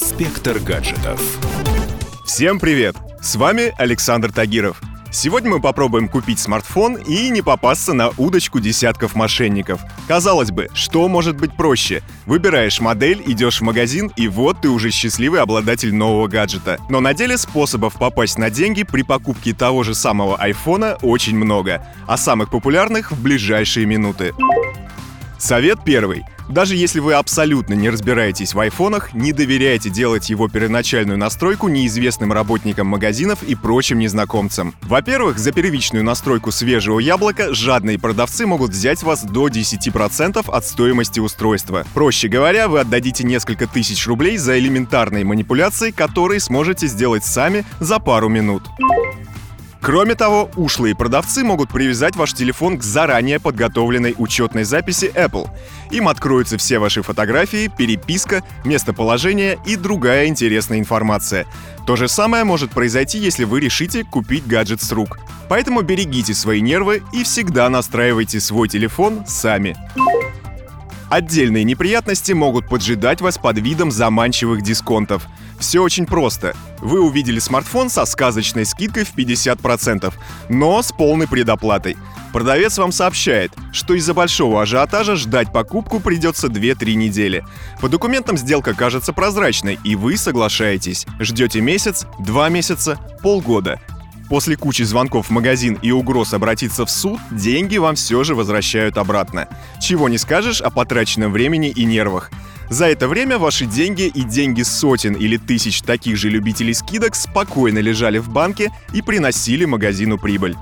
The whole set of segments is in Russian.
Инспектор гаджетов. Всем привет! С вами Александр Тагиров. Сегодня мы попробуем купить смартфон и не попасться на удочку десятков мошенников. Казалось бы, что может быть проще? Выбираешь модель, идешь в магазин, и вот ты уже счастливый обладатель нового гаджета. Но на деле способов попасть на деньги при покупке того же самого айфона очень много, а самых популярных в ближайшие минуты. Совет первый. Даже если вы абсолютно не разбираетесь в айфонах, не доверяйте делать его первоначальную настройку неизвестным работникам магазинов и прочим незнакомцам. Во-первых, за первичную настройку свежего яблока жадные продавцы могут взять вас до 10% от стоимости устройства. Проще говоря, вы отдадите несколько тысяч рублей за элементарные манипуляции, которые сможете сделать сами за пару минут. Кроме того, ушлые продавцы могут привязать ваш телефон к заранее подготовленной учетной записи Apple. Им откроются все ваши фотографии, переписка, местоположение и другая интересная информация. То же самое может произойти, если вы решите купить гаджет с рук. Поэтому берегите свои нервы и всегда настраивайте свой телефон сами. Отдельные неприятности могут поджидать вас под видом заманчивых дисконтов. Все очень просто. Вы увидели смартфон со сказочной скидкой в 50%, но с полной предоплатой. Продавец вам сообщает, что из-за большого ажиотажа ждать покупку придется 2-3 недели. По документам сделка кажется прозрачной, и вы соглашаетесь. Ждете месяц, два месяца, полгода. После кучи звонков в магазин и угроз обратиться в суд, деньги вам все же возвращают обратно. Чего не скажешь о потраченном времени и нервах. За это время ваши деньги и деньги сотен или тысяч таких же любителей скидок спокойно лежали в банке и приносили магазину прибыль.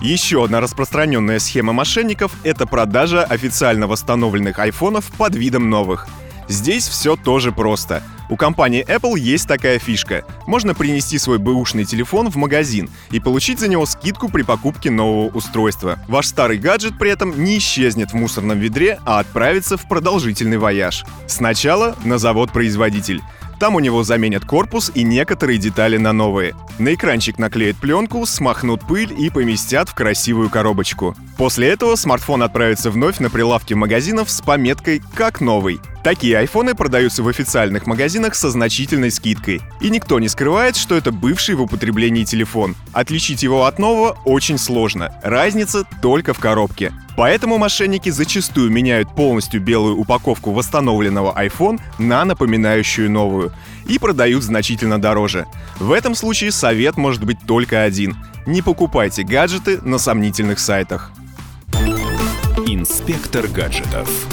Еще одна распространенная схема мошенников — это продажа официально восстановленных айфонов под видом новых. Здесь все тоже просто — у компании Apple есть такая фишка. Можно принести свой бэушный телефон в магазин и получить за него скидку при покупке нового устройства. Ваш старый гаджет при этом не исчезнет в мусорном ведре, а отправится в продолжительный вояж. Сначала на завод-производитель. Там у него заменят корпус и некоторые детали на новые. На экранчик наклеят пленку, смахнут пыль и поместят в красивую коробочку. После этого смартфон отправится вновь на прилавки магазинов с пометкой «Как новый». Такие айфоны продаются в официальных магазинах со значительной скидкой. И никто не скрывает, что это бывший в употреблении телефон. Отличить его от нового очень сложно. Разница только в коробке. Поэтому мошенники зачастую меняют полностью белую упаковку восстановленного iPhone на напоминающую новую и продают значительно дороже. В этом случае совет может быть только один. Не покупайте гаджеты на сомнительных сайтах. Инспектор гаджетов.